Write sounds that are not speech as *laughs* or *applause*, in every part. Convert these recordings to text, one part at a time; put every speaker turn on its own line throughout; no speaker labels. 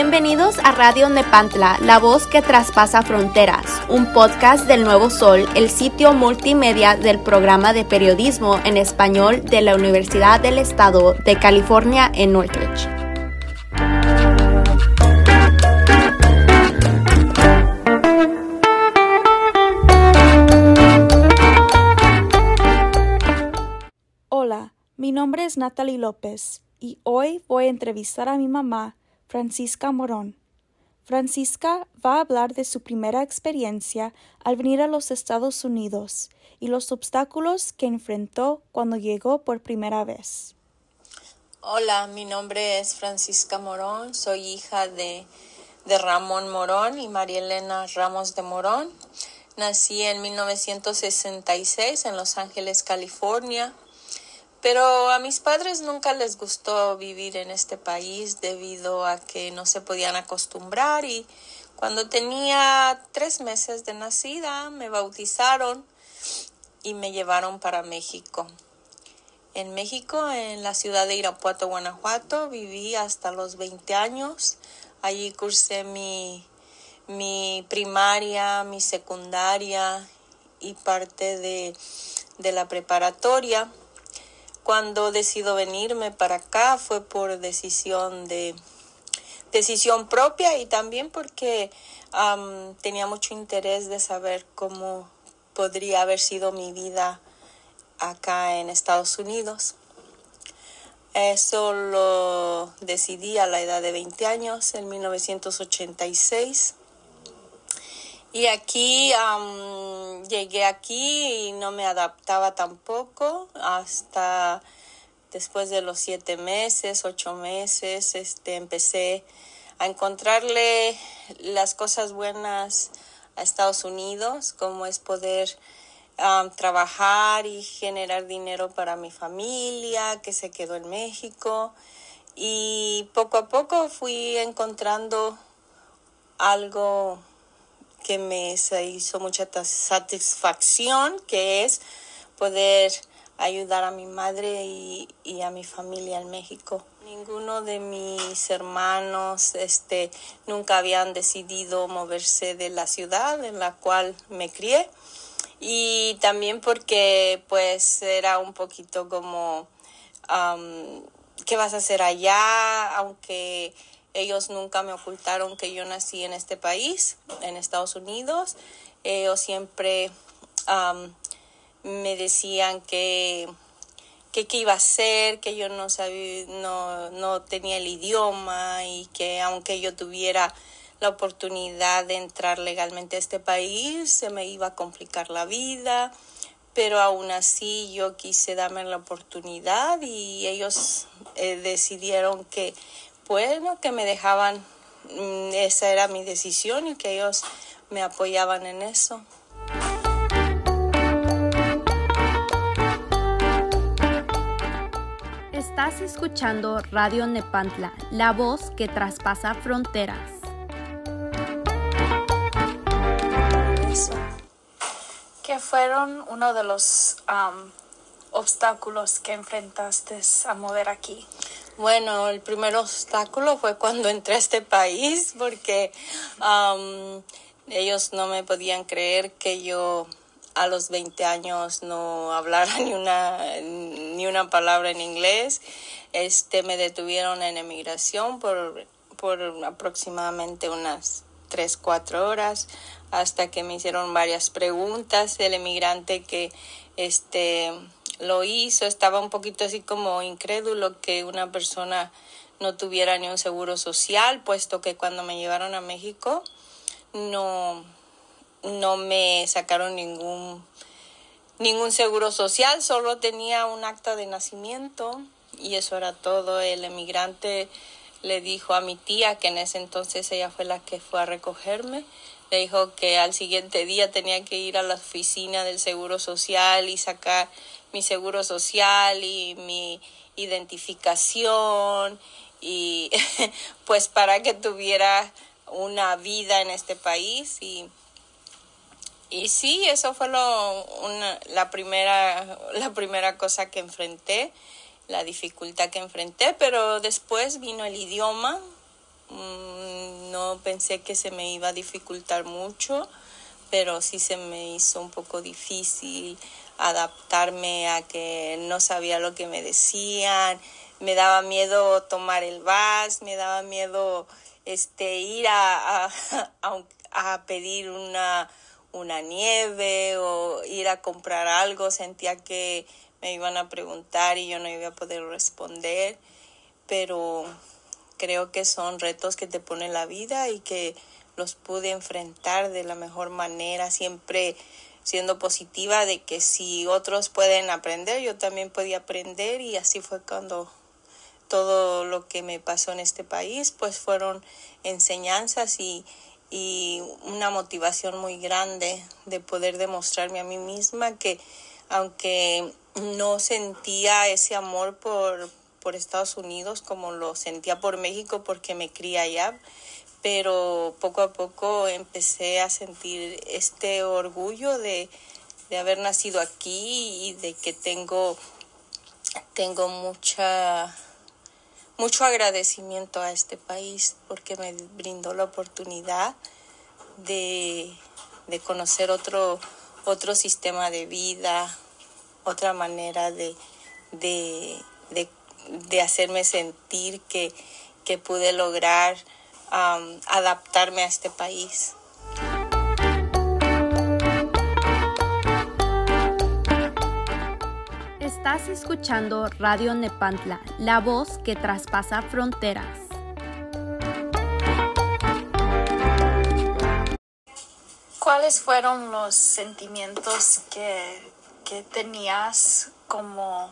Bienvenidos a Radio Nepantla, la voz que traspasa fronteras, un podcast del Nuevo Sol, el sitio multimedia del programa de periodismo en español de la Universidad del Estado de California en Northridge.
Hola, mi nombre es Natalie López y hoy voy a entrevistar a mi mamá Francisca Morón. Francisca va a hablar de su primera experiencia al venir a los Estados Unidos y los obstáculos que enfrentó cuando llegó por primera vez.
Hola, mi nombre es Francisca Morón, soy hija de, de Ramón Morón y María Elena Ramos de Morón. Nací en 1966 en Los Ángeles, California. Pero a mis padres nunca les gustó vivir en este país debido a que no se podían acostumbrar y cuando tenía tres meses de nacida me bautizaron y me llevaron para México. En México, en la ciudad de Irapuato, Guanajuato, viví hasta los 20 años. Allí cursé mi, mi primaria, mi secundaria y parte de, de la preparatoria cuando decido venirme para acá fue por decisión de decisión propia y también porque tenía mucho interés de saber cómo podría haber sido mi vida acá en Estados Unidos. Eso lo decidí a la edad de 20 años, en 1986. Y aquí llegué aquí y no me adaptaba tampoco hasta después de los siete meses, ocho meses, este, empecé a encontrarle las cosas buenas a Estados Unidos, como es poder trabajar y generar dinero para mi familia que se quedó en México. Y poco a poco fui encontrando algo que me hizo mucha satisfacción, que es poder ayudar a mi madre y, a mi familia en México. Ninguno de mis hermanos este, nunca habían decidido moverse de la ciudad en la cual me crié y también porque pues era un poquito como ¿qué vas a hacer allá? Aunque ellos nunca me ocultaron que yo nací en este país, en Estados Unidos. Ellos siempre me decían que, que qué iba a hacer, que yo no sabía, no, no tenía el idioma y que aunque yo tuviera la oportunidad de entrar legalmente a este país, se me iba a complicar la vida, pero aún así yo quise darme la oportunidad y ellos eh, decidieron que bueno, que me dejaban, mm, esa era mi decisión y que ellos me apoyaban en eso.
Estás escuchando Radio Nepantla, la voz que traspasa fronteras.
¿Qué fueron uno de los obstáculos que enfrentaste a mover aquí?
Bueno, el primer obstáculo fue cuando *laughs* entré a este país porque ellos no me podían creer que yo a los 20 años no hablara *laughs* ni una, ni una palabra en inglés. Este, me detuvieron en emigración por, por aproximadamente unas 3, 4 horas hasta que me hicieron varias preguntas. El emigrante que este lo hizo, estaba un poquito así como incrédulo que una persona no tuviera ni un seguro social, puesto que cuando me llevaron a México no, no me sacaron ningún, ningún seguro social, solo tenía un acta de nacimiento y eso era todo. El emigrante le dijo a mi tía, que en ese entonces ella fue la que fue a recogerme, le dijo que al siguiente día tenía que ir a la oficina del seguro social y sacar mi seguro social y mi identificación y *laughs* pues para que tuviera una vida en este país. Y y sí eso fue lo una, la primera la primera cosa que enfrenté la dificultad que enfrenté pero después vino el idioma. Mm, no pensé que se me iba a dificultar mucho, pero sí se me hizo un poco difícil adaptarme a que no sabía lo que me decían, me daba miedo tomar el bus, me daba miedo este ir a, a, *laughs* a pedir una, una nieve o ir a comprar algo, sentía que me iban a preguntar y yo no iba a poder responder, pero creo que son retos que te pone la vida y que los pude enfrentar de la mejor manera, siempre siendo positiva de que si otros pueden aprender, yo también podía aprender y así fue cuando todo lo que me pasó en este país, pues fueron enseñanzas y, y una motivación muy grande de poder demostrarme a mí misma que aunque no sentía ese amor por, por Estados Unidos como lo sentía por México porque me crié allá, pero poco a poco empecé a sentir este orgullo de, de haber nacido aquí y de que tengo, tengo mucha mucho agradecimiento a este país porque me brindó la oportunidad de, de conocer otro, otro sistema de vida, otra manera de, de, de, hacerme sentir que, que pude lograr um, adaptarme a este país.
Estás escuchando Radio Nepantla, la voz que traspasa fronteras.
¿Cuáles fueron los sentimientos que, tenías como,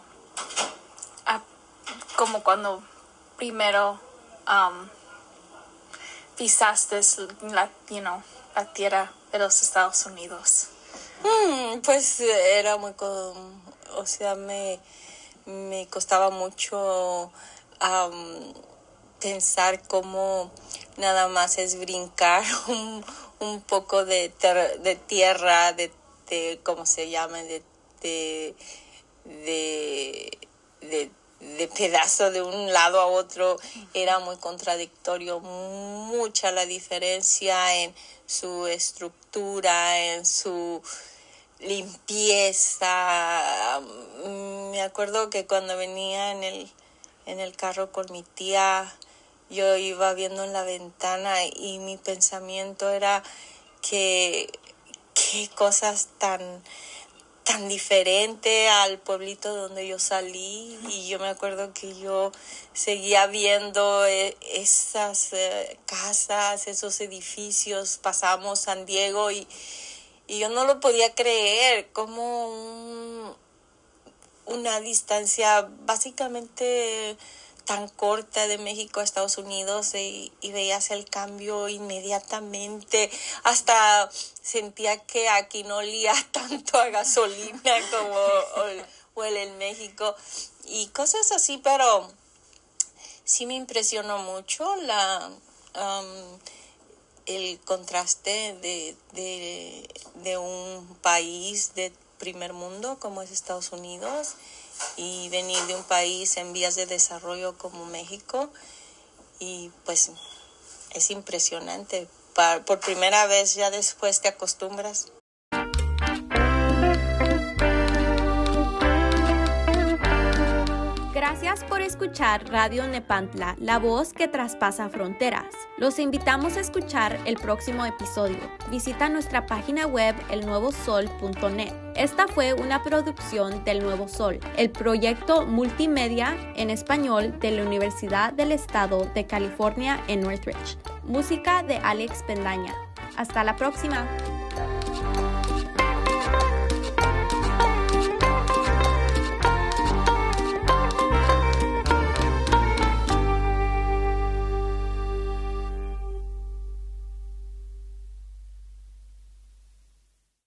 como cuando primero um, pisaste la, la tierra de los Estados Unidos?
Hmm, pues era muy o sea, me, me costaba mucho pensar cómo nada más es brincar *laughs* un, un poco de, de tierra, de, de, ¿cómo se llama? De, de, de, de, de pedazo de un lado a otro. Era muy contradictorio, mucha la diferencia en su estructura, en su limpieza. Me acuerdo que cuando venía en el, en el carro con mi tía, yo iba viendo en la ventana y mi pensamiento era que qué cosas tan tan diferente al pueblito donde yo salí. Y yo me acuerdo que yo seguía viendo eh, esas eh, casas, esos edificios, pasamos San Diego y, y yo no lo podía creer, como una distancia básicamente tan corta de México a Estados Unidos y, veías el cambio inmediatamente. Hasta sentía que aquí no olía *laughs* tanto a gasolina como huele en México y cosas así, pero sí me impresionó mucho la... Um, el contraste de, de, de un país de primer mundo como es Estados Unidos y venir de un país en vías de desarrollo como México y pues es impresionante. Por primera vez ya después te acostumbras.
Gracias por escuchar Radio Nepantla, la voz que traspasa fronteras. Los invitamos a escuchar el próximo episodio. Visita nuestra página web elnuevosol.net. Esta fue una producción del Nuevo Sol, el proyecto multimedia en español de la Universidad del Estado de California en Northridge. Música de Alex Pendaña. Hasta la próxima.